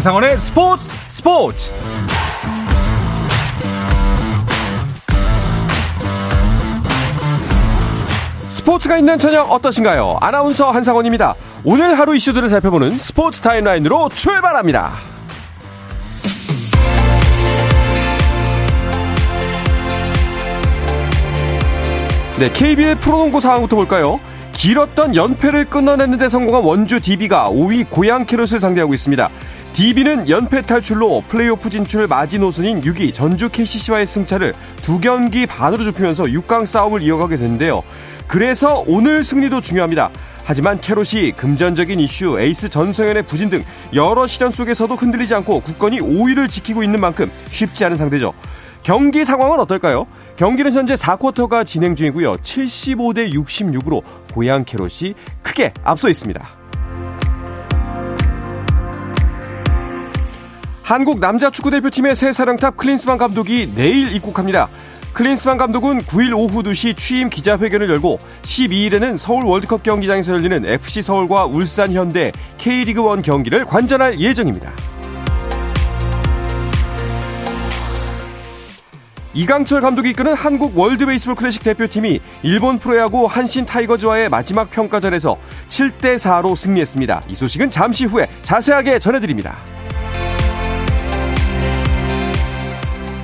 한상원의 스포츠 스포츠 스포츠가 있는 저녁 어떠신가요? 아나운서 한상원입니다. 오늘 하루 이슈들을 살펴보는 스포츠 타임라인으로 출발합니다. 네, KBL 프로농구 상황부터 볼까요? 길었던 연패를 끊어냈는데 성공한 원주 DB가 5위 고양 캐롯을 상대하고 있습니다. DB는 연패 탈출로 플레이오프 진출 마지노선인 6위 전주 KCC와의 승차를 두 경기 반으로 좁히면서 6강 싸움을 이어가게 됐는데요. 그래서 오늘 승리도 중요합니다. 하지만 캐롯이 금전적인 이슈, 에이스 전성현의 부진 등 여러 시련 속에서도 흔들리지 않고 굳건히 5위를 지키고 있는 만큼 쉽지 않은 상대죠. 경기 상황은 어떨까요? 경기는 현재 4쿼터가 진행 중이고요. 75대 66으로 고양 캐롯이 크게 앞서 있습니다. 한국 남자 축구대표팀의 새 사령탑 클린스만 감독이 내일 입국합니다. 클린스만 감독은 9일 오후 2시 취임 기자회견을 열고 12일에는 서울 월드컵 경기장에서 열리는 FC 서울과 울산 현대 K리그1 경기를 관전할 예정입니다. 이강철 감독이 이끄는 한국 월드베이스볼 클래식 대표팀이 일본 프로야구 한신 타이거즈와의 마지막 평가전에서 7대4로 승리했습니다. 이 소식은 잠시 후에 자세하게 전해드립니다.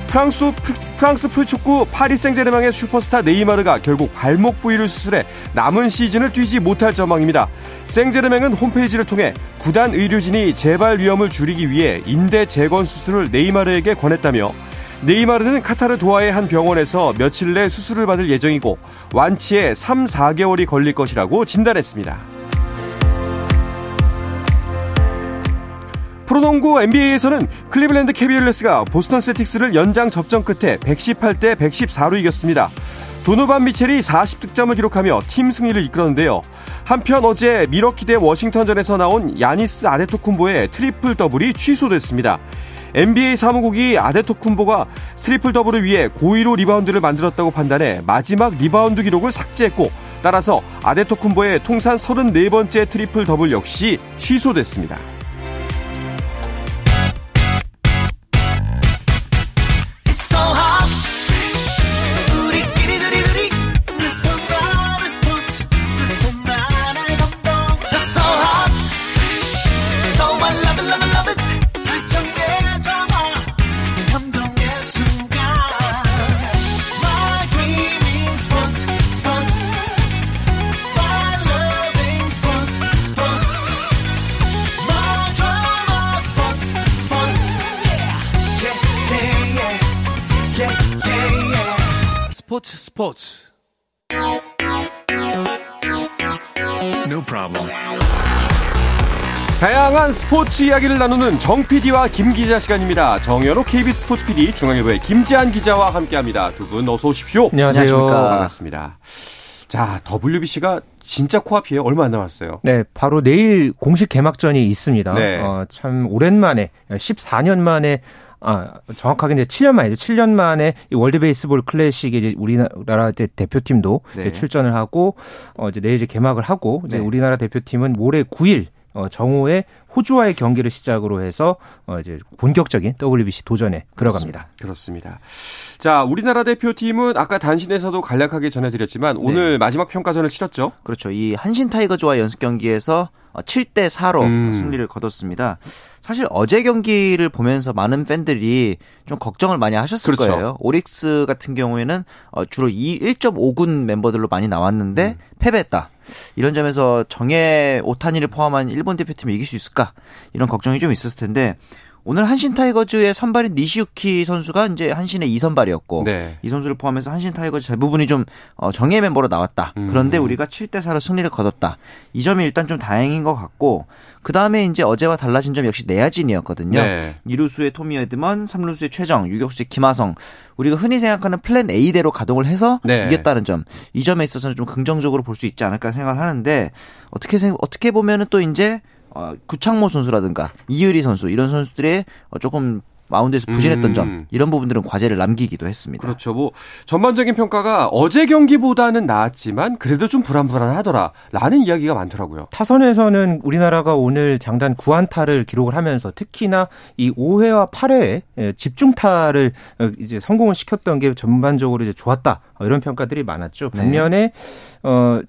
프랑스, 프랑스 프로축구 파리 생제르맹의 슈퍼스타 네이마르가 결국 발목 부위를 수술해 남은 시즌을 뛰지 못할 전망입니다. 생제르맹은 홈페이지를 통해 구단 의료진이 재발 위험을 줄이기 위해 인대 재건 수술을 네이마르에게 권했다며 네이마르는 카타르 도하의 한 병원에서 며칠 내 수술을 받을 예정이고 완치에 3, 4개월이 걸릴 것이라고 진단했습니다. 프로농구 NBA에서는 클리블랜드 캐벌리어스가 보스턴 셀틱스를 연장 접전 끝에 118대 114로 이겼습니다. 도노반 미첼이 40득점을 기록하며 팀 승리를 이끌었는데요. 한편 어제 밀워키 대 워싱턴전에서 나온 야니스 아데토쿤보의 트리플 더블이 취소됐습니다. NBA 사무국이 아데토쿤보가 트리플 더블을 위해 고의로 리바운드를 만들었다고 판단해 마지막 리바운드 기록을 삭제했고 따라서 아데토쿤보의 통산 34번째 트리플 더블 역시 취소됐습니다. 스포츠 이야기를 나누는 정 PD와 김 기자 시간입니다. 정현호 KBS 스포츠 PD, 중앙일보의 김지한 기자와 함께합니다. 두 분 어서 오십시오. 안녕하세요. 반갑습니다. 자, WBC가 진짜 코앞이에요. 얼마 안 남았어요. 네, 바로 내일 공식 개막전이 있습니다. 네. 어, 참 오랜만에 14년 만에 아, 정확하게 이제 7년 만이죠. 7년 만에 이 월드 베이스볼 클래식에 이제 우리나라 대표팀도 네. 이제 출전을 하고 어 이제 내일 이제 개막을 하고 이제 네. 우리나라 대표팀은 모레 9일 어, 정오에 호주와의 경기를 시작으로 해서 어, 이제 본격적인 WBC 도전에 들어갑니다. 그렇습니다. 자, 우리나라 대표팀은 아까 단신에서도 간략하게 전해드렸지만 네. 오늘 마지막 평가전을 치렀죠. 그렇죠. 이 한신 타이거즈와 연습 경기에서 7대 어, 4로 음. 승리를 거뒀습니다. 사실 어제 경기를 보면서 많은 팬들이 좀 걱정을 많이 하셨을 그렇죠. 거예요. 오릭스 같은 경우에는 어, 주로 1.5군 멤버들로 많이 나왔는데 음. 패배했다. 이런 점에서 정예 오타니를 포함한 일본 대표팀이 이길 수 있을까? 이런 걱정이 좀 있었을 텐데 오늘 한신 타이거즈의 선발인 니시 유키 선수가 이제 한신의 2선발이었고 네. 이 선수를 포함해서 한신 타이거즈 대부분이 좀 어, 정예 멤버로 나왔다. 음. 그런데 우리가 7대 4로 승리를 거뒀다. 이 점이 일단 좀 다행인 것 같고 그 다음에 이제 어제와 달라진 점 역시 내야진이었거든요. 네. 2루수의 토미 에드먼, 3루수의 최정, 유격수의 김하성. 우리가 흔히 생각하는 플랜 A대로 가동을 해서 네. 이겼다는 점. 이 점에 있어서는 좀 긍정적으로 볼 수 있지 않을까 생각을 하는데 어떻게 생각, 어떻게 보면은 또 이제 어, 구창모 선수라든가 이유리 선수 이런 선수들의 어, 조금 마운드에서 부진했던 음. 점 이런 부분들은 과제를 남기기도 했습니다. 그렇죠. 뭐 전반적인 평가가 어제 경기보다는 나았지만 그래도 좀 불안불안하더라라는 이야기가 많더라고요. 타선에서는 우리나라가 오늘 장단 9안타를 기록을 하면서 특히나 이 5회와 8회에 예, 집중타를 어, 이제 성공을 시켰던 게 전반적으로 이제 좋았다 이런 평가들이 많았죠. 네. 반면에 네. 어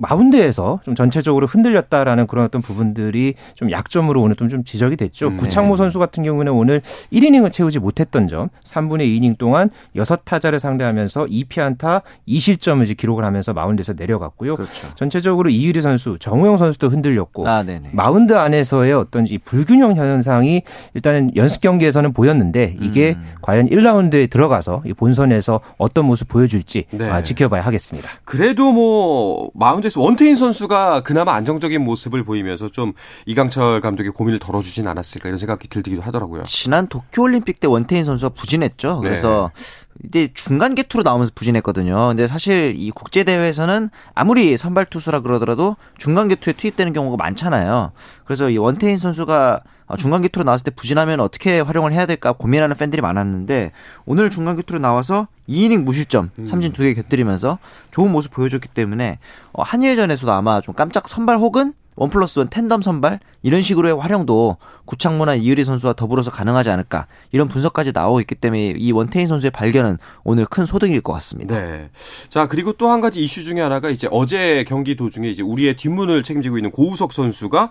마운드에서 좀 전체적으로 흔들렸다라는 그런 어떤 부분들이 좀 약점으로 오늘 좀, 지적이 됐죠. 음, 네. 구창모 선수 같은 경우는 오늘 1이닝을 채우지 못했던 점, 3분의 2이닝 동안 6타자를 상대하면서 2피안타 2실점을 이제 기록을 하면서 마운드에서 내려갔고요. 그렇죠. 전체적으로 이유리 선수, 정우영 선수도 흔들렸고 아, 마운드 안에서의 어떤 이 불균형 현상이 일단은 연습 경기에서는 보였는데 이게 음. 과연 1라운드에 들어가서 이 본선에서 어떤 모습 보여줄지 네. 아, 지켜봐야 하겠습니다. 그래도 뭐 마운드 그래서 원태인 선수가 그나마 안정적인 모습을 보이면서 좀 이강철 감독의 고민을 덜어주진 않았을까 이런 생각이 들기도 하더라고요. 지난 도쿄올림픽 때 원태인 선수가 부진했죠. 그래서 네. 이제 중간 계투로 나오면서 부진했거든요. 근데 사실 이 국제 대회에서는 아무리 선발 투수라 그러더라도 중간 계투에 투입되는 경우가 많잖아요. 그래서 이 원태인 선수가 중간 개투로 나왔을 때 부진하면 어떻게 활용을 해야 될까 고민하는 팬들이 많았는데 오늘 중간 개투로 나와서 2이닝 무실점, 음. 삼진 두개 곁들이면서 좋은 모습 보여줬기 때문에 어, 한일전에서도 아마 좀 깜짝 선발 혹은 원 플러스 원 텐덤 선발 이런 식으로의 활용도 구창모나 이유리 선수와 더불어서 가능하지 않을까 이런 분석까지 나오고 있기 때문에 이 원태인 선수의 발견은 오늘 큰 소득일 것 같습니다. 네. 자 그리고 또 한 가지 이슈 중에 하나가 이제 어제 경기 도중에 이제 우리의 뒷문을 책임지고 있는 고우석 선수가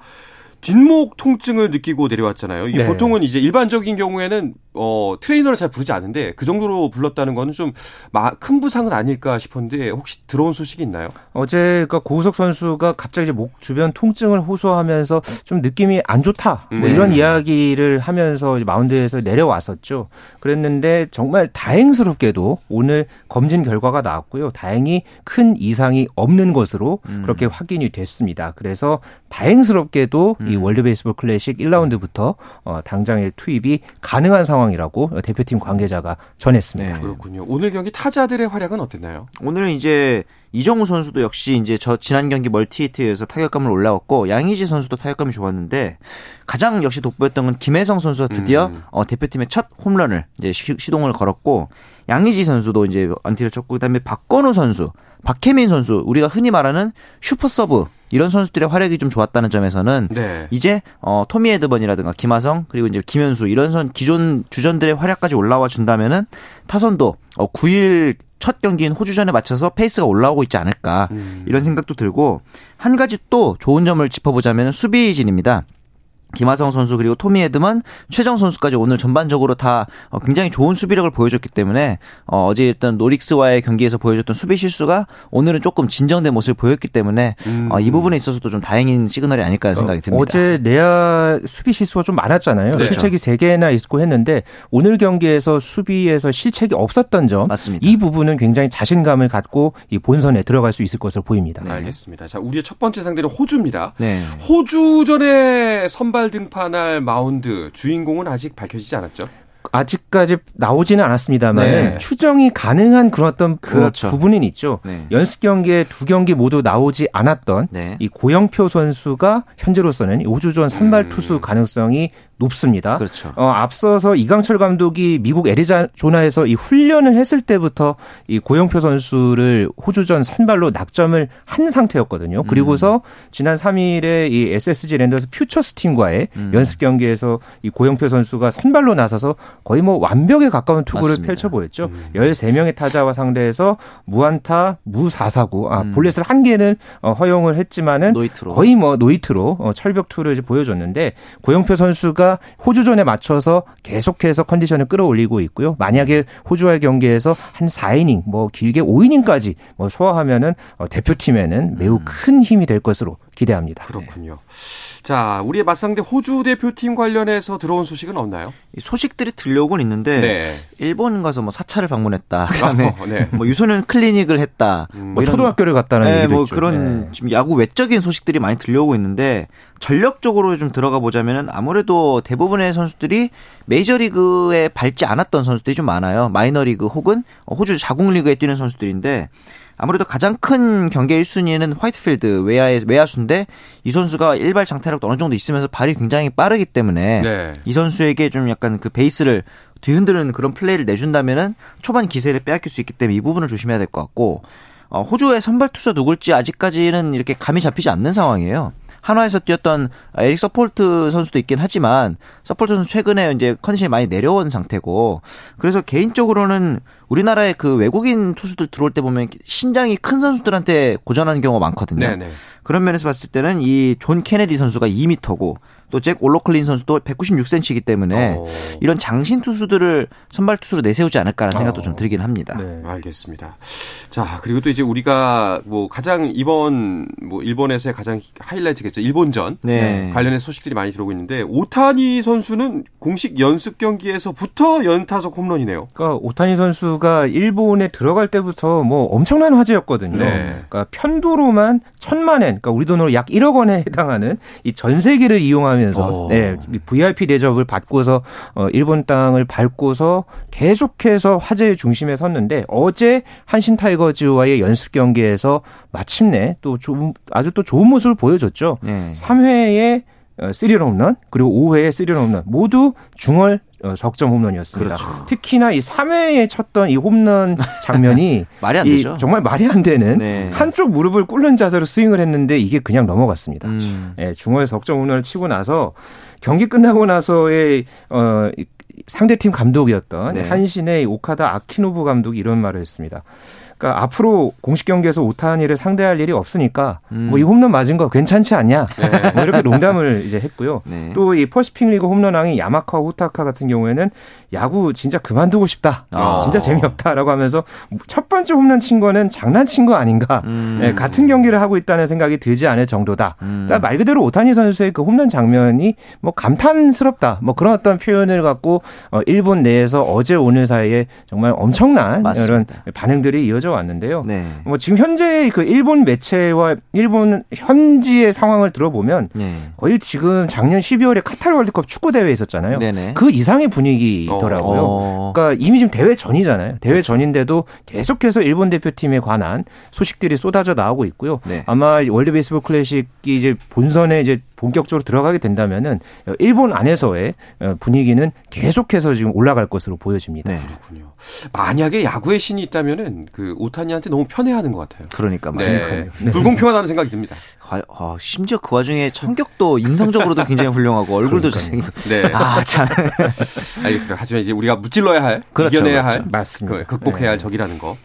뒷목 통증을 느끼고 내려왔잖아요. 이게 네. 보통은 이제 일반적인 경우에는 어, 트레이너를 잘 부르지 않는데 그 정도로 불렀다는 거는 좀 큰 부상은 아닐까 싶었는데 혹시 들어온 소식이 있나요? 어제 그러니까 고우석 선수가 갑자기 이제 목 주변 통증을 호소하면서 좀 느낌이 안 좋다 뭐 음. 이런 이야기를 하면서 마운드에서 내려왔었죠. 그랬는데 정말 다행스럽게도 오늘 검진 결과가 나왔고요. 다행히 큰 이상이 없는 것으로 음. 그렇게 확인이 됐습니다. 그래서 다행스럽게도 음. 이 월드 베이스볼 클래식 1라운드부터 어, 당장의 투입이 가능한 상황. 상황이라고 대표팀 관계자가 전했습니다. 네. 그렇군요. 오늘 경기 타자들의 활약은 어땠나요? 오늘은 이제 이정후 선수도 역시 이제 저 지난 경기 멀티히트에서 타격감을 올라왔고 양의지 선수도 타격감이 좋았는데 가장 역시 돋보였던 건 김혜성 선수가 드디어 음. 어, 대표팀의 첫 홈런을 이제 시, 동을 걸었고 양의지 선수도 이제 안타를 쳤고 그다음에 박건우 선수, 박해민 선수 우리가 흔히 말하는 슈퍼 서브 이런 선수들의 활약이 좀 좋았다는 점에서는 네. 이제 어 토미 에드먼이라든가 김하성 그리고 이제 김현수 이런 선 기존 주전들의 활약까지 올라와 준다면은 타선도 어 9일 첫 경기인 호주전에 맞춰서 페이스가 올라오고 있지 않을까 음. 이런 생각도 들고 한 가지 또 좋은 점을 짚어보자면 수비진입니다. 김하성 선수 그리고 토미 에드먼 최정 선수까지 오늘 전반적으로 다 어, 굉장히 좋은 수비력을 보여줬기 때문에 어, 어제 일단 오릭스와의 경기에서 보여줬던 수비 실수가 오늘은 조금 진정된 모습을 보였기 때문에 음. 이 부분에 있어서도 좀 다행인 시그널이 아닐까 생각이 듭니다. 어제 내야 수비 실수가 좀 많았잖아요. 네. 실책이 3개나 있고 했는데 오늘 경기에서 수비에서 실책이 없었던 점 맞습니다. 이 부분은 굉장히 자신감을 갖고 이 본선에 들어갈 수 있을 것으로 보입니다. 네. 알겠습니다. 자, 우리의 첫 번째 상대는 호주입니다. 네. 호주전에 선발 선발 등판할 마운드 주인공은 아직 밝혀지지 않았죠. 아직까지 나오지는 않았습니다만 네. 추정이 가능한 그런 어떤 그렇죠. 부분은 있죠. 네. 연습 경기에 두 경기 모두 나오지 않았던 네. 이 고영표 선수가 현재로서는 우주전 선발 음. 투수 가능성이 높습니다. 그렇죠. 어, 앞서서 이강철 감독이 미국 애리조나에서 이 훈련을 했을 때부터 이 고영표 선수를 호주전 선발로 낙점을 한 상태였거든요. 그리고서 음. 지난 3일에 이 SSG 랜더스 퓨처스 팀과의 음. 연습 경기에서 이 고영표 선수가 선발로 나서서 거의 뭐 완벽에 가까운 투구를 맞습니다. 펼쳐 보였죠. 음. 13명의 타자와 상대해서 무안타, 무사사구, 아, 음. 볼넷을 한 개는 어, 허용을 했지만은 노히트로. 거의 뭐 노히트로 어, 철벽 투를 보여줬는데 고영표 선수가 호주전에 맞춰서 계속해서 컨디션을 끌어올리고 있고요. 만약에 호주와의 경기에서 한 4이닝, 뭐 길게 5이닝까지 뭐 소화하면은 어, 대표팀에는 매우 음. 큰 힘이 될 것으로 기대합니다. 그렇군요. 자, 우리의 맞상대 호주 대표팀 관련해서 들어온 소식은 없나요? 소식들이 들려오곤 있는데 네. 일본 가서 뭐 사찰을 방문했다. 그다음에 어, 네. 뭐 유소년 클리닉을 했다. 음, 뭐, 뭐 초등학교를 갔다는 네, 얘기도 뭐 있죠. 그런 네. 지금 야구 외적인 소식들이 많이 들려오고 있는데 전력적으로 좀 들어가 보자면은 아무래도 대부분의 선수들이 메이저리그에 밟지 않았던 선수들이 좀 많아요. 마이너리그 혹은 호주 자국리그에 뛰는 선수들인데 아무래도 가장 큰 경기 1순위는 화이트필드 외야의 외야수인데 이 선수가 일발 장타력도 어느 정도 있으면서 발이 굉장히 빠르기 때문에 네. 이 선수에게 좀 약간 그 베이스를 뒤흔드는 그런 플레이를 내준다면은 초반 기세를 빼앗길 수 있기 때문에 이 부분을 조심해야 될 것 같고 어, 호주의 선발 투수 누굴지 아직까지는 이렇게 감이 잡히지 않는 상황이에요. 한화에서 뛰었던 워윅 서폴드 선수도 있긴 하지만 서폴드 선수 최근에 이제 컨디션이 많이 내려온 상태고 그래서 개인적으로는 우리나라의 그 외국인 투수들 들어올 때 보면 신장이 큰 선수들한테 고전하는 경우가 많거든요. 네네. 그런 면에서 봤을 때는 이 존 케네디 선수가 2미터고 또 잭 올로클린 선수도 196cm이기 때문에 어. 이런 장신 투수들을 선발 투수로 내세우지 않을까라는 생각도 어. 좀 들긴 합니다. 네. 알겠습니다. 자, 그리고 또 이제 우리가 뭐 가장 이번 뭐 일본에서의 가장 하이라이트겠죠. 일본전 네. 관련해 소식들이 많이 들어오고 있는데 오타니 선수는 공식 연습 경기에서부터 연타석 홈런이네요. 그러니까 오타니 선수 가 일본에 들어갈 때부터 뭐 엄청난 화제였거든요. 네. 그러니까 편도로만 천만 엔, 그러니까 우리 돈으로 약 1억 원에 해당하는 이 전세기를 이용하면서 오. 어. 네, VIP 대접을 받고서 어, 일본 땅을 밟고서 계속해서 화제의 중심에 섰는데 어제 한신 타이거즈와의 연습 경기에서 마침내 또좀 아주 또 좋은 모습을 보여줬죠. 네. 3회에 3런 홈런 그리고 5회에 3런 홈런 모두 중월 어, 석점 홈런이었습니다. 그렇죠. 특히나 이 3회에 쳤던 이 홈런 장면이 말이 안 되죠. 정말 말이 안 되는 네. 한쪽 무릎을 꿇는 자세로 스윙을 했는데 이게 그냥 넘어갔습니다. 음. 예, 중월 석점 홈런을 치고 나서 경기 끝나고 나서의 어 상대팀 감독이었던 네. 한신의 오카다 아키노부 감독이 이런 말을 했습니다. 그러니까 앞으로 공식 경기에서 오타니를 상대할 일이 없으니까 음. 뭐이 홈런 맞은 거 괜찮지 않냐? 네. 뭐 이렇게 농담을 이제 했고요. 네. 또이 퍼시픽 리그 홈런왕이 야마카 후타카 같은 경우에는 야구 진짜 그만두고 싶다. 어. 진짜 재미없다라고 하면서 첫 번째 홈런 친 거는 장난친 거 아닌가? 음. 네, 같은 경기를 하고 있다는 생각이 들지 않을 정도다. 음. 그러니까 말 그대로 오타니 선수의 그 홈런 장면이 뭐 감탄스럽다. 뭐 그런 어떤 표현을 갖고 어, 일본 내에서 어제 오늘 사이에 정말 엄청난 맞습니다. 이런 반응들이 이어져 왔는데요. 네. 뭐 지금 현재 그 일본 매체와 일본 현지의 상황을 들어보면 네. 거의 지금 작년 12월에 카타르 월드컵 축구 대회 있었잖아요. 네네. 그 이상의 분위기 더라고요. 어. 그러니까 이미 지금 대회 전이잖아요. 대회 그렇죠. 전인데도 계속해서 일본 대표팀에 관한 소식들이 쏟아져 나오고 있고요. 네. 아마 월드 베이스볼 클래식이 이제 본선에 이제 본격적으로 들어가게 된다면은 일본 안에서의 분위기는 계속해서 지금 올라갈 것으로 보여집니다. 네. 그렇군요. 만약에 야구의 신이 있다면은 그 오타니한테 너무 편애하는 것 같아요. 그러니까 네. 네. 불공평하다는 생각이 듭니다. 아, 아, 심지어 그 와중에 성격도 인성적으로도 굉장히 훌륭하고 얼굴도 잘생기고. 네. 아 참. 알겠습니다. 하지만 이제 우리가 무찔러야 할, 그렇죠, 이겨내야 그렇죠. 할, 맞습니다. 그 극복해야 네. 할 적이라는 거.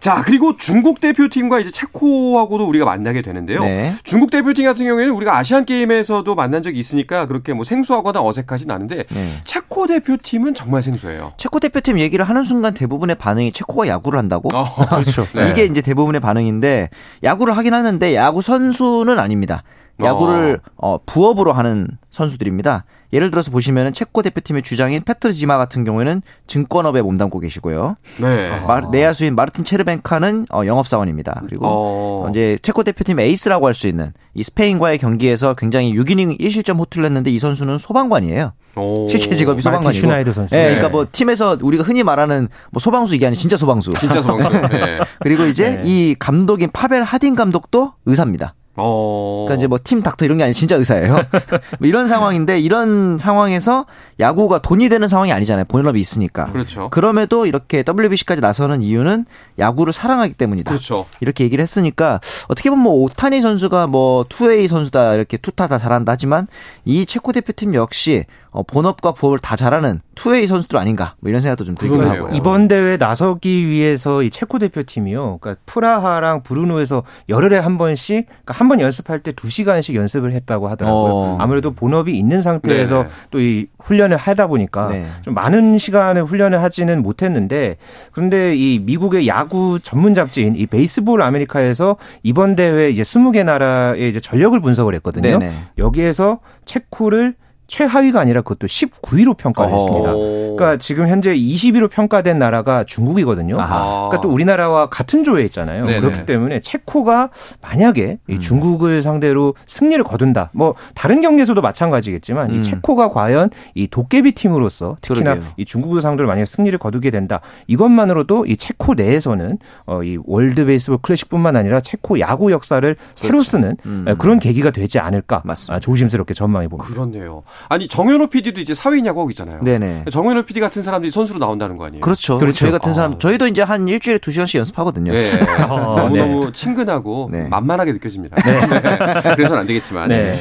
자, 그리고 중국 대표팀과 이제 체코하고도 우리가 만나게 되는데요. 네. 중국 대표팀 같은 경우에는 우리가 아시안 게임에서도 만난 적이 있으니까 그렇게 뭐 생소하거나 어색하진 않은데 네. 체코 대표팀은 정말 생소해요. 체코 대표팀 얘기를 하는 순간 대부분의 반응이 체코가 야구를 한다고? 어, 그렇죠. 네. 이게 이제 대부분의 반응인데 야구를 하긴 하는데 야구 선수는 아닙니다. 야구를 어. 어, 부업으로 하는 선수들입니다. 예를 들어서 보시면은 체코 대표팀의 주장인 페트르 지마 같은 경우에는 증권업에 몸담고 계시고요. 네. 마, 내야수인 마르틴 체르벤카는 어, 영업사원입니다. 그리고 어. 이제 체코 대표팀 에이스라고 할 수 있는 이 스페인과의 경기에서 굉장히 6이닝 1실점 호투를 했는데 이 선수는 소방관이에요. 오. 실제 직업이 소방관이고. 슈나이더 선수. 네, 그러니까 뭐 팀에서 우리가 흔히 말하는 뭐 소방수 이게 아니라 진짜 소방수. 진짜 소방수. 네. 그리고 이제 네. 이 감독인 파벨 하딤 감독도 의사입니다. 어. 그러니까 이제 뭐 팀 닥터 이런 게 아니라 진짜 의사예요. 뭐 이런 상황인데 이런 상황에서 야구가 돈이 되는 상황이 아니잖아요. 본업이 있으니까. 그렇죠. 그럼에도 이렇게 WBC까지 나서는 이유는 야구를 사랑하기 때문이다. 그렇죠. 이렇게 얘기를 했으니까 어떻게 보면 뭐 오타니 선수가 뭐 two-way 선수다 이렇게 투타 다 잘한다 하지만 이 체코 대표팀 역시 어, 본업과 부업을 다 잘하는 two-way 선수들 아닌가 뭐 이런 생각도 좀 들기도 하고요. 이번 대회 나서기 위해서 이 체코 대표팀이요. 그러니까 프라하랑 브르노에서 열흘에 한 번씩 그러니까 한 번 연습할 때 두 시간씩 연습을 했다고 하더라고요. 어. 아무래도 본업이 있는 상태에서 또 이 훈련을 하다 보니까 네. 좀 많은 시간을 훈련을 하지는 못했는데 그런데 이 미국의 야구 전문 잡지인 이 베이스볼 아메리카에서 이번 대회 이제 20개 나라의 이제 전력을 분석을 했거든요. 네네. 여기에서 체코를 최하위가 아니라 그것도 19위로 평가를 했습니다. 그러니까 지금 현재 20위로 평가된 나라가 중국이거든요. 아하. 그러니까 또 우리나라와 같은 조에 있잖아요. 네네. 그렇기 때문에 체코가 만약에 음. 중국을 상대로 승리를 거둔다. 뭐 다른 경기에서도 마찬가지겠지만 음. 이 체코가 과연 이 도깨비 팀으로서 특히나 그러게요. 이 중국을 상대로 만약 승리를 거두게 된다. 이것만으로도 이 체코 내에서는 어, 이 월드 베이스볼 클래식뿐만 아니라 체코 야구 역사를 그렇죠. 새로 쓰는 음. 그런 계기가 되지 않을까. 맞습니다. 아, 조심스럽게 전망해 봅니다. 그렇네요. 아니 정현호 PD도 이제 사회인야구 하고 있잖아요. 네네. 정현호 PD 같은 사람들이 선수로 나온다는 거 아니에요? 그렇죠. 그렇죠. 저희 같은 사람, 어. 저희도 이제 한 일주일에 두 시간씩 연습하거든요. 네. 어, 너무 너무 네. 친근하고 네. 만만하게 느껴집니다. 네. 그래서는 안 되겠지만. 네.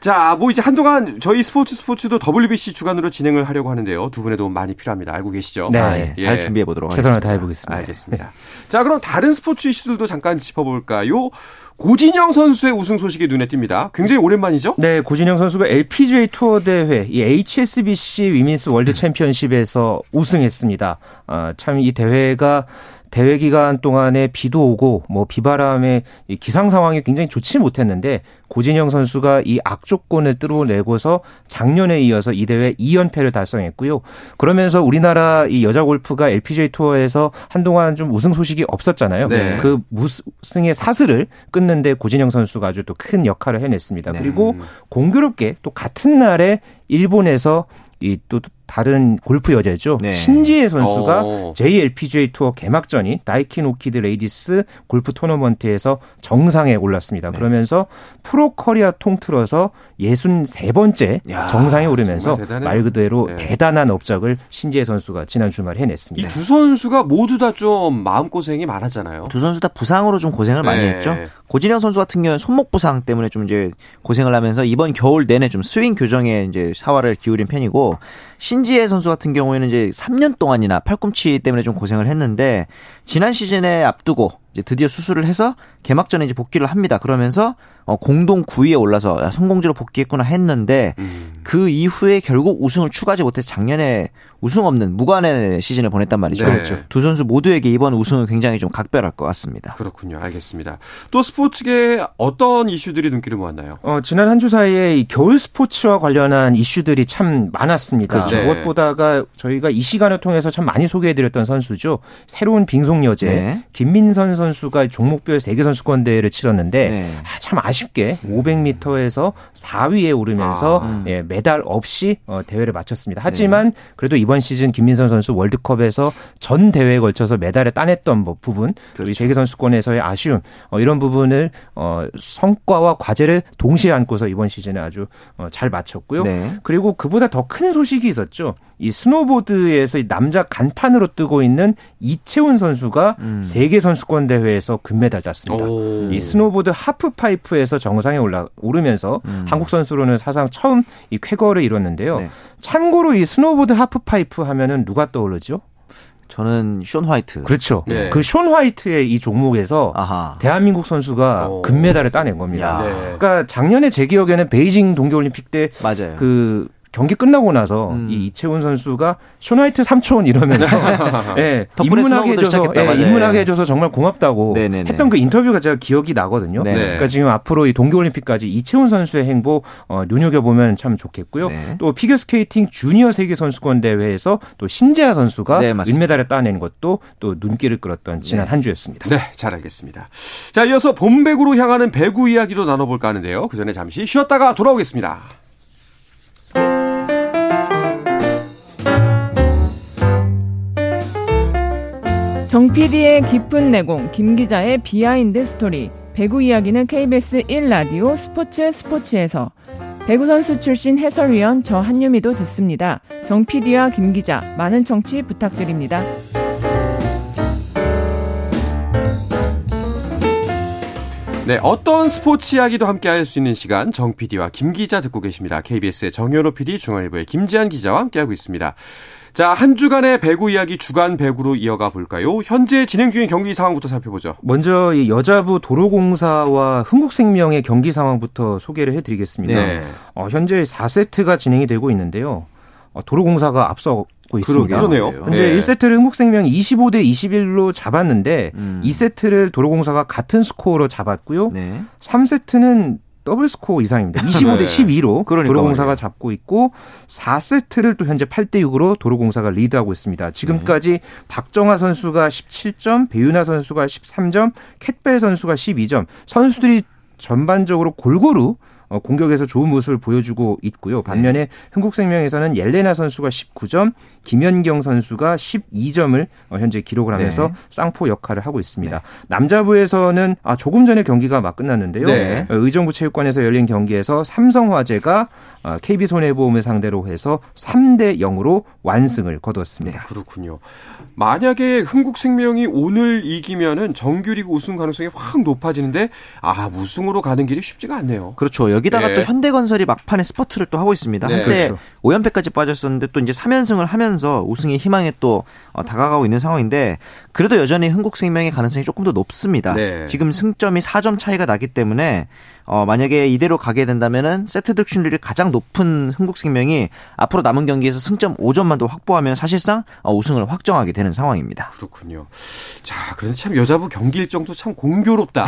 자, 뭐 이제 한동안 저희 스포츠 스포츠도 WBC 주간으로 진행을 하려고 하는데요. 두 분의 도움 많이 필요합니다. 알고 계시죠? 네. 아, 예. 잘 준비해 보도록 하겠습니다. 최선을 다해 보겠습니다. 알겠습니다. 자, 그럼 다른 스포츠 이슈들도 잠깐 짚어 볼까요? 고진영 선수의 우승 소식이 눈에 띕니다. 굉장히 오랜만이죠? 네, 고진영 선수가 LPGA 투어 대회, 이 HSBC 위민스 월드 챔피언십에서 우승했습니다. 어, 참이 대회가 대회 기간 동안에 비도 오고 뭐 비바람의 기상 상황이 굉장히 좋지 못했는데 고진영 선수가 이 악조건을 뚫어내고서 작년에 이어서 이 대회 2연패를 달성했고요. 그러면서 우리나라 이 여자 골프가 LPGA 투어에서 한동안 좀 우승 소식이 없었잖아요. 네. 그 무승의 사슬을 끊는데 고진영 선수가 아주 또 큰 역할을 해냈습니다. 네. 그리고 공교롭게 또 같은 날에 일본에서 이 또 다른 골프 여제죠. 네. 신지애 선수가 오. 어. JLPGA 투어 개막전인 다이킨 오키드 레이디스 골프 토너먼트에서 정상에 올랐습니다. 네. 그러면서 프로 커리어 통틀어서 63번째 야, 정상에 오르면서 말 그대로 네. 대단한 업적을 신지혜 선수가 지난 주말에 해냈습니다. 이 두 선수가 모두 다 좀 마음고생이 많았잖아요. 두 선수 다 부상으로 좀 고생을 많이 네. 했죠. 고진영 선수 같은 경우는 손목 부상 때문에 좀 이제 고생을 하면서 이번 겨울 내내 좀 스윙 교정에 이제 사활을 기울인 편이고 신지혜 선수 같은 경우에는 이제 3년 동안이나 팔꿈치 때문에 좀 고생을 했는데 지난 시즌에 앞두고 이제 드디어 수술을 해서 개막전에 이제 복귀를 합니다. 그러면서 어, 공동 9위에 올라서 성공적으로 복귀했구나 했는데 음. 그 이후에 결국 우승을 추가하지 못해서 작년에 우승 없는 무관의 시즌을 보냈단 말이죠. 네. 그렇죠. 두 선수 모두에게 이번 우승은 굉장히 좀 각별할 것 같습니다. 그렇군요. 알겠습니다. 또 스포츠계 어떤 이슈들이 눈길을 모았나요? 어, 지난 한 주 사이에 이 겨울 스포츠와 관련한 이슈들이 참 많았습니다. 그렇죠. 네. 무엇보다가 저희가 이 시간을 통해서 참 많이 소개해드렸던 선수죠. 새로운 빙속 여제 네. 김민선 선수가 종목별 세계 선수권 대회를 치렀는데 네. 아, 참 아쉽게 500m에서 4위에 오르면서 아, 음. 예, 메달 없이 어, 대회를 마쳤습니다. 하지만 네. 그래도 이번 시즌 김민선 선수 월드컵에서 전 대회에 걸쳐서 메달을 따냈던 뭐 부분, 그렇죠. 우리 세계 선수권에서의 아쉬움 어, 이런 부분을 어, 성과와 과제를 동시에 안고서 이번 시즌에 아주 어, 잘 마쳤고요. 네. 그리고 그보다 더 큰 소식이 있었죠. 이 스노보드에서 남자 간판으로 뜨고 있는 이채운 선수가 음. 세계 선수권 대회에서 금메달 땄습니다. 오. 이 스노보드 하프파이프에서 정상에 올라 오르면서 음. 한국 선수로는 사상 처음 이 쾌거를 이뤘는데요. 네. 참고로 이 스노보드 하프파이프 하면은 누가 떠오르죠? 저는 숀 화이트. 그렇죠. 네. 그 숀 화이트의 이 종목에서 아하. 대한민국 선수가 오. 금메달을 따낸 겁니다. 네. 그러니까 작년에 제 기억에는 베이징 동계올림픽 때 맞아요. 그 경기 끝나고 나서 음. 이 이채운 선수가 숀 화이트 삼촌 이러면서 예, 입문하게 해줘서 예, 입문하게 해줘서 정말 고맙다고 네네네. 했던 그 인터뷰가 제가 기억이 나거든요. 네. 그러니까 지금 앞으로 이 동계올림픽까지 이채훈 선수의 행보 어, 눈여겨 보면 참 좋겠고요. 네. 또 피겨스케이팅 주니어 세계 선수권 대회에서 또 신재하 선수가 네, 은메달을 따낸 것도 또 눈길을 끌었던 지난 네. 한 주였습니다. 네, 잘 알겠습니다. 자, 이어서 봄배구로 향하는 배구 이야기도 나눠볼까 하는데요. 그 전에 잠시 쉬었다가 돌아오겠습니다. 정 PD의 깊은 내공, 김 기자의 비하인드 스토리. 배구 이야기는 KBS 1라디오 스포츠 스포츠에서 배구 선수 출신 해설위원 저 한유미도 듣습니다. 정 PD와 김 기자 많은 청취 부탁드립니다. 네, 어떤 스포츠 이야기도 함께 할 수 있는 시간 정 PD와 김 기자 듣고 계십니다. KBS의 정현호 PD, 중앙일보의 김지한 기자와 함께하고 있습니다. 자, 한 주간의 배구 이야기 주간 배구로 이어가 볼까요? 현재 진행 중인 경기 상황부터 살펴보죠. 먼저 이 여자부 도로공사와 흥국생명의 경기 상황부터 소개를 해드리겠습니다. 네. 어, 현재 4세트가 진행이 되고 있는데요. 어, 도로공사가 앞서고 있습니다. 그러네요. 현재 네. 1세트를 흥국생명이 25대 21로 잡았는데 음. 2세트를 도로공사가 같은 스코어로 잡았고요. 네. 3세트는 더블 스코어 이상입니다. 25대 네. 12로 그러니까 도로공사가 잡고 있고 4세트를 또 현재 8대 6으로 도로공사가 리드하고 있습니다. 지금까지 네. 박정아 선수가 17점, 배윤아 선수가 13점, 캣벨 선수가 12점. 선수들이 전반적으로 골고루 어, 공격에서 좋은 모습을 보여주고 있고요. 반면에 네. 흥국생명에서는 옐레나 선수가 19점, 김연경 선수가 12점을 어, 현재 기록을 하면서 네. 쌍포 역할을 하고 있습니다. 네. 남자부에서는 아 조금 전에 경기가 막 끝났는데요. 네. 어, 의정부 체육관에서 열린 경기에서 삼성화재가 KB 어, 손해보험을 상대로 해서 3대 0으로 완승을 거두었습니다. 그렇군요. 만약에 흥국생명이 오늘 이기면은 정규리그 우승 가능성이 확 높아지는데 아 우승으로 가는 길이 쉽지가 않네요. 그렇죠. 여기다가 네. 또 현대건설이 막판에 스퍼트를 또 하고 있습니다. 네. 한때 그렇죠. 5연패까지 빠졌었는데 또 이제 3연승을 하면 서 우승의 희망에 또 어, 다가가고 있는 상황인데 그래도 여전히 흥국생명의 가능성이 조금 더 높습니다. 네. 지금 승점이 4점 차이가 나기 때문에 어, 만약에 이대로 가게 된다면은 세트 득실률이 가장 높은 흥국생명이 앞으로 남은 경기에서 승점 5점만 더 확보하면 사실상 어, 우승을 확정하게 되는 상황입니다. 그렇군요. 자, 그런데 참 여자부 경기 일정도 참 공교롭다.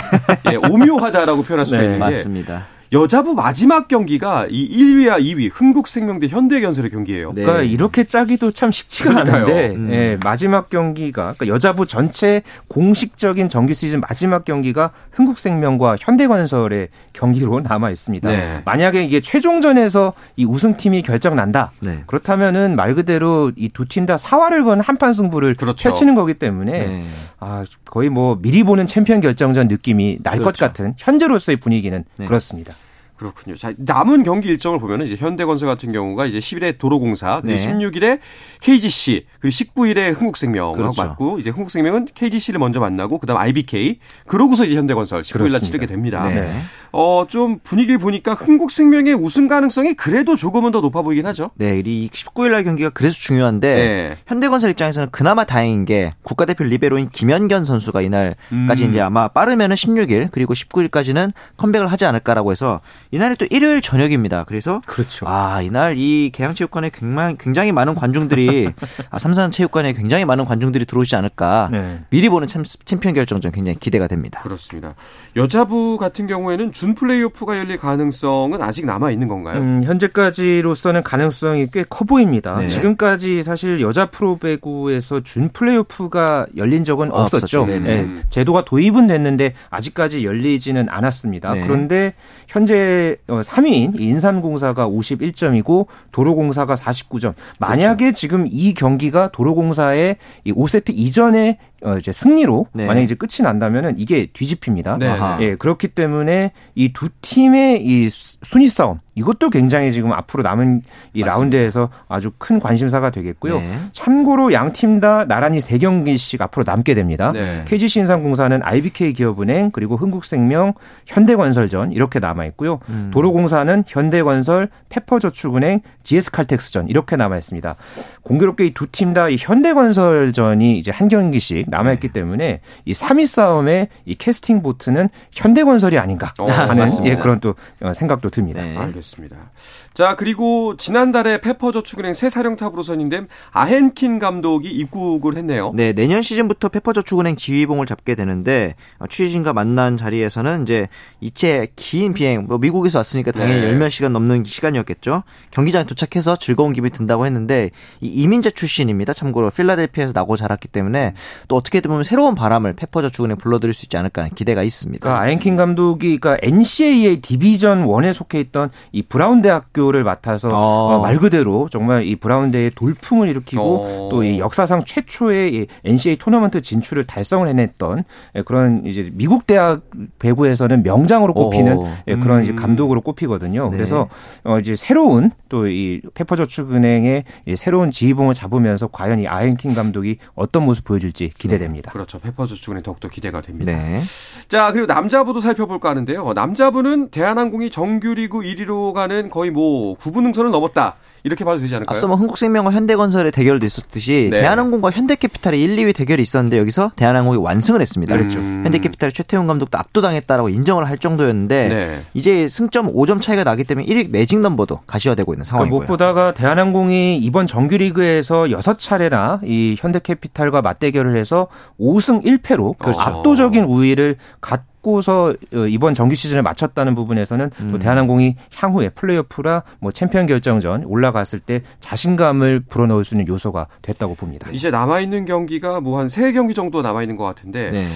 예, 오묘하다라고 표현할 수가 네, 있는데 맞습니다. 여자부 마지막 경기가 이 1위와 2위 흥국생명대 현대건설의 경기예요. 네. 그러니까 이렇게 짜기도 참 쉽지가 그러니까요. 않은데 음. 네, 마지막 경기가 그러니까 여자부 전체 공식적인 정규 시즌 마지막 경기가 흥국생명과 현대건설의 경기로 남아 있습니다. 네. 만약에 이게 최종전에서 이 우승팀이 결정 난다. 네. 그렇다면은 말 그대로 이 두 팀 다 사활을 건 한판 승부를 그렇죠. 펼치는 거기 때문에 네. 아, 거의 뭐 미리 보는 챔피언 결정전 느낌이 날것 그렇죠. 같은 현재로서의 분위기는 네. 그렇습니다. 그렇군요. 자, 남은 경기 일정을 보면은 이제 현대건설 같은 경우가 이제 10일에 도로공사, 네. 16일에 KGC, 그리고 19일에 흥국생명하고 그렇죠. 맞고 이제 흥국생명은 KGC를 먼저 만나고 그다음 IBK, 그러고서 이제 현대건설 19일 날 치르게 됩니다. 네. 어, 좀 분위기를 보니까 흥국생명의 우승 가능성이 그래도 조금은 더 높아 보이긴 하죠. 네, 이 19일 날 경기가 그래서 중요한데 네. 현대건설 입장에서는 그나마 다행인 게 국가대표 리베로인 김연견 선수가 이날까지 음. 이제 아마 빠르면은 16일 그리고 19일까지는 컴백을 하지 않을까라고 해서 이날이 또 일요일 저녁입니다. 그래서 그렇죠. 아 이날 이 계양체육관에 굉장히, 굉장히 많은 관중들이 아, 삼산체육관에 굉장히 많은 관중들이 들어오지 않을까 네. 미리 보는 챔피언 결정전 굉장히 기대가 됩니다. 그렇습니다. 여자부 같은 경우에는 준 플레이오프가 열릴 가능성은 아직 남아 있는 건가요? 음, 현재까지로서는 가능성이 꽤 커 보입니다. 네. 지금까지 사실 여자 프로배구에서 준 플레이오프가 열린 적은 어, 없었죠. 네, 제도가 도입은 됐는데 아직까지 열리지는 않았습니다. 네. 그런데 현재 3위인 어, 인삼공사가 51점이고 도로공사가 49점. 만약에 그렇죠. 지금 이 경기가 도로공사의 5세트 이전에 어 이제 승리로 네. 만약 이제 끝이 난다면은 이게 뒤집힙니다. 네. 예, 그렇기 때문에 이 두 팀의 이 순위 싸움 이것도 굉장히 지금 앞으로 남은 이 맞습니다. 라운드에서 아주 큰 관심사가 되겠고요. 네. 참고로 양 팀 다 나란히 세 경기씩 앞으로 남게 됩니다. 네. KGC 인삼공사는 IBK 기업은행 그리고 흥국생명, 현대건설전 이렇게 남아 있고요. 음. 도로공사는 현대건설, 페퍼저축은행, GS칼텍스전 이렇게 남아 있습니다. 공교롭게 이 두 팀 다 이 현대건설전이 이제 한 경기씩 남아 있기 네. 때문에 이 3위 싸움의 이 캐스팅 보트는 현대건설이 아닌가 어, 하는 예, 그런 또 어, 생각도 듭니다. 네. 알겠습니다. 자, 그리고 지난달에 페퍼저축은행 새 사령탑으로 선임된 아헨킨 감독이 입국을 했네요. 네, 내년 시즌부터 페퍼저축은행 지휘봉을 잡게 되는데 어, 취재진과 만난 자리에서는 이제 이체 긴 비행, 뭐 미국에서 왔으니까 당연히 네. 열몇 시간 넘는 시간이었겠죠. 경기장에 도착해서 즐거운 기분이 든다고 했는데 이 이민자 출신입니다. 참고로 필라델피아에서 나고 자랐기 때문에 또 어떻게 보면 새로운 바람을 페퍼 저축은행 불러들일 수 있지 않을까 기대가 있습니다. 그러니까 아헨 킴 감독이 그러니까 NCAA division 1에 속해 있던 이 브라운 대학교를 맡아서 어. 어, 말 그대로 정말 이 브라운 대의 돌풍을 일으키고 어. 또 이 역사상 최초의 이 NCAA 토너먼트 진출을 달성을 해냈던 예, 그런 이제 미국 대학 배구에서는 명장으로 꼽히는 어. 예, 그런 이제 음. 감독으로 꼽히거든요. 네. 그래서 어 이제 새로운 또 이 페퍼저축은행의 이 새로운 지휘봉을 잡으면서 과연 이 아헨킨 감독이 어떤 모습 보여줄지 기대됩니다. 그렇죠. 페퍼저축은행 더욱더 기대가 됩니다. 네. 자 그리고 남자부도 살펴볼까 하는데요. 남자부는 대한항공이 정규리그 1위로 가는 거의 뭐 9분 능선을 넘었다. 이렇게 봐도 되지 않을까요? 앞서 뭐 한국생명과 현대건설의 대결도 있었듯이 네. 대한항공과 현대캐피탈의 1, 2위 대결이 있었는데 여기서 대한항공이 완승을 했습니다. 그렇죠. 음. 현대캐피탈의 최태훈 감독도 압도당했다라고 인정을 할 정도였는데 네. 이제 승점 5점 차이가 나기 때문에 1위 매직 넘버도 가시화되고 있는 상황이고요. 그러니까 무엇보다가 대한항공이 이번 정규리그에서 6차례나 이 현대캐피탈과 맞대결을 해서 5승 1패로 그렇죠. 압도적인 우위를 갖 갖고서 어, 이번 정규 시즌을 마쳤다는 부분에서는 음. 또 대한항공이 향후에 플레이오프라 뭐 챔피언 결정전 올라갔을 때 자신감을 불어넣을 수 있는 요소가 됐다고 봅니다. 이제 남아 있는 경기가 뭐 한 세 경기 정도 남아 있는 것 같은데 네.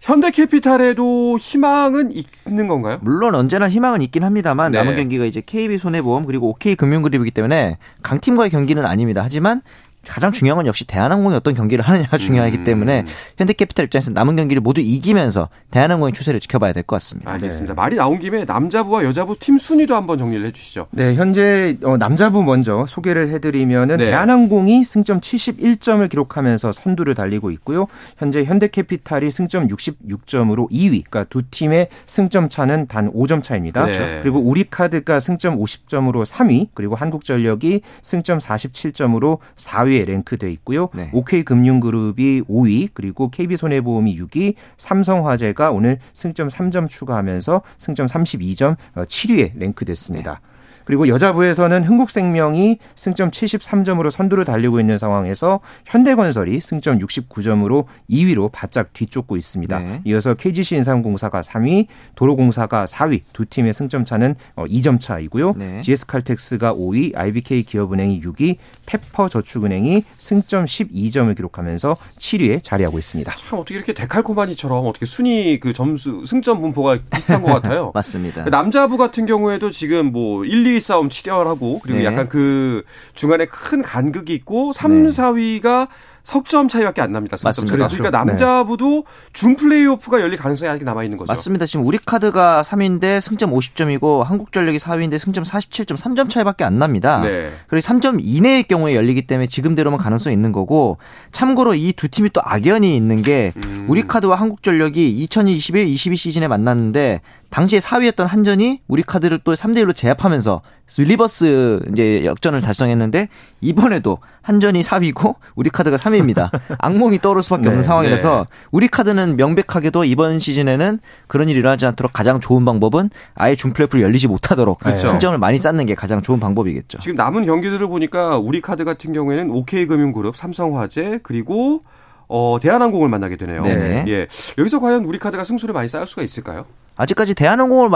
현대캐피탈에도 희망은 있는 건가요? 물론 언제나 희망은 있긴 합니다만 네. 남은 경기가 이제 KB 손해보험 그리고 OK 금융그룹이기 때문에 강팀과의 경기는 아닙니다. 하지만 가장 중요한 건 역시 대한항공이 어떤 경기를 하느냐가 중요하기 음. 때문에 현대캐피탈 입장에서 남은 경기를 모두 이기면서 대한항공의 추세를 지켜봐야 될 것 같습니다. 알겠습니다. 네. 말이 나온 김에 남자부와 여자부 팀 순위도 한번 정리를 해주시죠. 네, 현재 어, 남자부 먼저 소개를 해드리면은 네. 대한항공이 승점 71점을 기록하면서 선두를 달리고 있고요. 현재 현대캐피탈이 승점 66점으로 2위, 그러니까 두 팀의 승점 차는 단 5점 차입니다. 네. 그리고 우리카드가 승점 50점으로 3위, 그리고 한국전력이 승점 47점으로 4위 에 랭크돼 있고요. 네. OK금융그룹이 5위, 그리고 KB손해보험이 6위, 삼성화재가 오늘 승점 3점 추가하면서 승점 32점 7위에 랭크됐습니다. 네. 그리고 여자부에서는 흥국생명이 승점 73점으로 선두를 달리고 있는 상황에서 현대건설이 승점 69점으로 2위로 바짝 뒤쫓고 있습니다. 네. 이어서 KGC 인삼공사가 3위, 도로공사가 4위, 두 팀의 승점 차는 2점 어, 차이고요. 네. GS칼텍스가 5위, IBK 기업은행이 6위, 페퍼저축은행이 승점 12점을 기록하면서 7위에 자리하고 있습니다. 참 어떻게 이렇게 데칼코마니처럼 어떻게 순위 그 점수 승점 분포가 비슷한 것 같아요. 맞습니다. 남자부 같은 경우에도 지금 뭐 1, 2 1위 싸움 치열하고 그리고 네. 약간 그 중간에 큰 간극이 있고 3, 네. 4위가 석점 차이밖에 안 납니다. 맞습니다. 그러니까 그렇죠. 남자부도 네. 준 플레이오프가 열릴 가능성이 아직 남아 있는 거죠. 맞습니다. 지금 우리 카드가 3위인데 승점 50점이고 한국전력이 4위인데 승점 47점, 3점 차이밖에 안 납니다. 네. 그리고 3점 이내일 경우에 열리기 때문에 지금대로면 가능성이 있는 거고 참고로 이 두 팀이 또 악연이 있는 게 음. 우리 카드와 한국전력이 2021, 22 시즌에 만났는데 당시에 4위였던 한전이 우리 카드를 또 3대 1로 제압하면서 reverse 이제 역전을 달성했는데 이번에도 한전이 4위고 우리 카드가 3위입니다. 악몽이 떠오를 수밖에 네, 없는 상황이라서 네. 우리 카드는 명백하게도 이번 시즌에는 그런 일이 일어나지 않도록 가장 좋은 방법은 아예 준 플레이오프를 열리지 못하도록 그렇죠. 승점을 많이 쌓는 게 가장 좋은 방법이겠죠. 지금 남은 경기들을 보니까 우리 카드 같은 경우에는 OK금융그룹, 삼성화재 그리고 어, 대한항공을 만나게 되네요. 네. 예. 여기서 과연 우리 카드가 승수를 많이 쌓을 수가 있을까요? 아직까지 대한항공을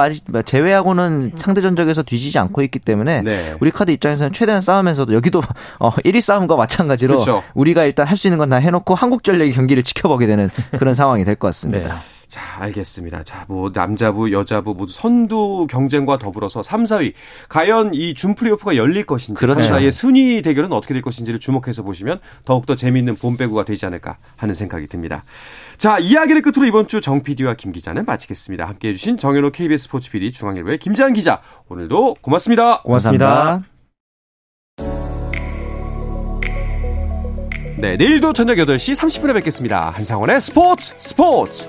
제외하고는 상대 전적에서 뒤지지 않고 있기 때문에 네. 우리 카드 입장에서는 최대한 싸우면서도 여기도 어 1위 싸움과 마찬가지로 그렇죠. 우리가 일단 할 수 있는 건 다 해놓고 한국전력의 경기를 지켜보게 되는 그런 상황이 될 것 같습니다. 네. 자, 알겠습니다. 자, 뭐 남자부, 여자부 모두 선두 경쟁과 더불어서 3, 4위 과연 이 준 플레이오프가 열릴 것인지 그렇죠. 사이의 순위 대결은 어떻게 될 것인지를 주목해서 보시면 더욱더 재미있는 봄배구가 되지 않을까 하는 생각이 듭니다. 자, 이야기를 끝으로 이번 주 정 PD와 김 기자는 마치겠습니다. 함께 해주신 정현호 KBS 스포츠 PD 중앙일보의 김재한 기자 오늘도 고맙습니다. 고맙습니다. 네, 내일도 저녁 8시 30분에 뵙겠습니다. 한상원의 스포츠 스포츠!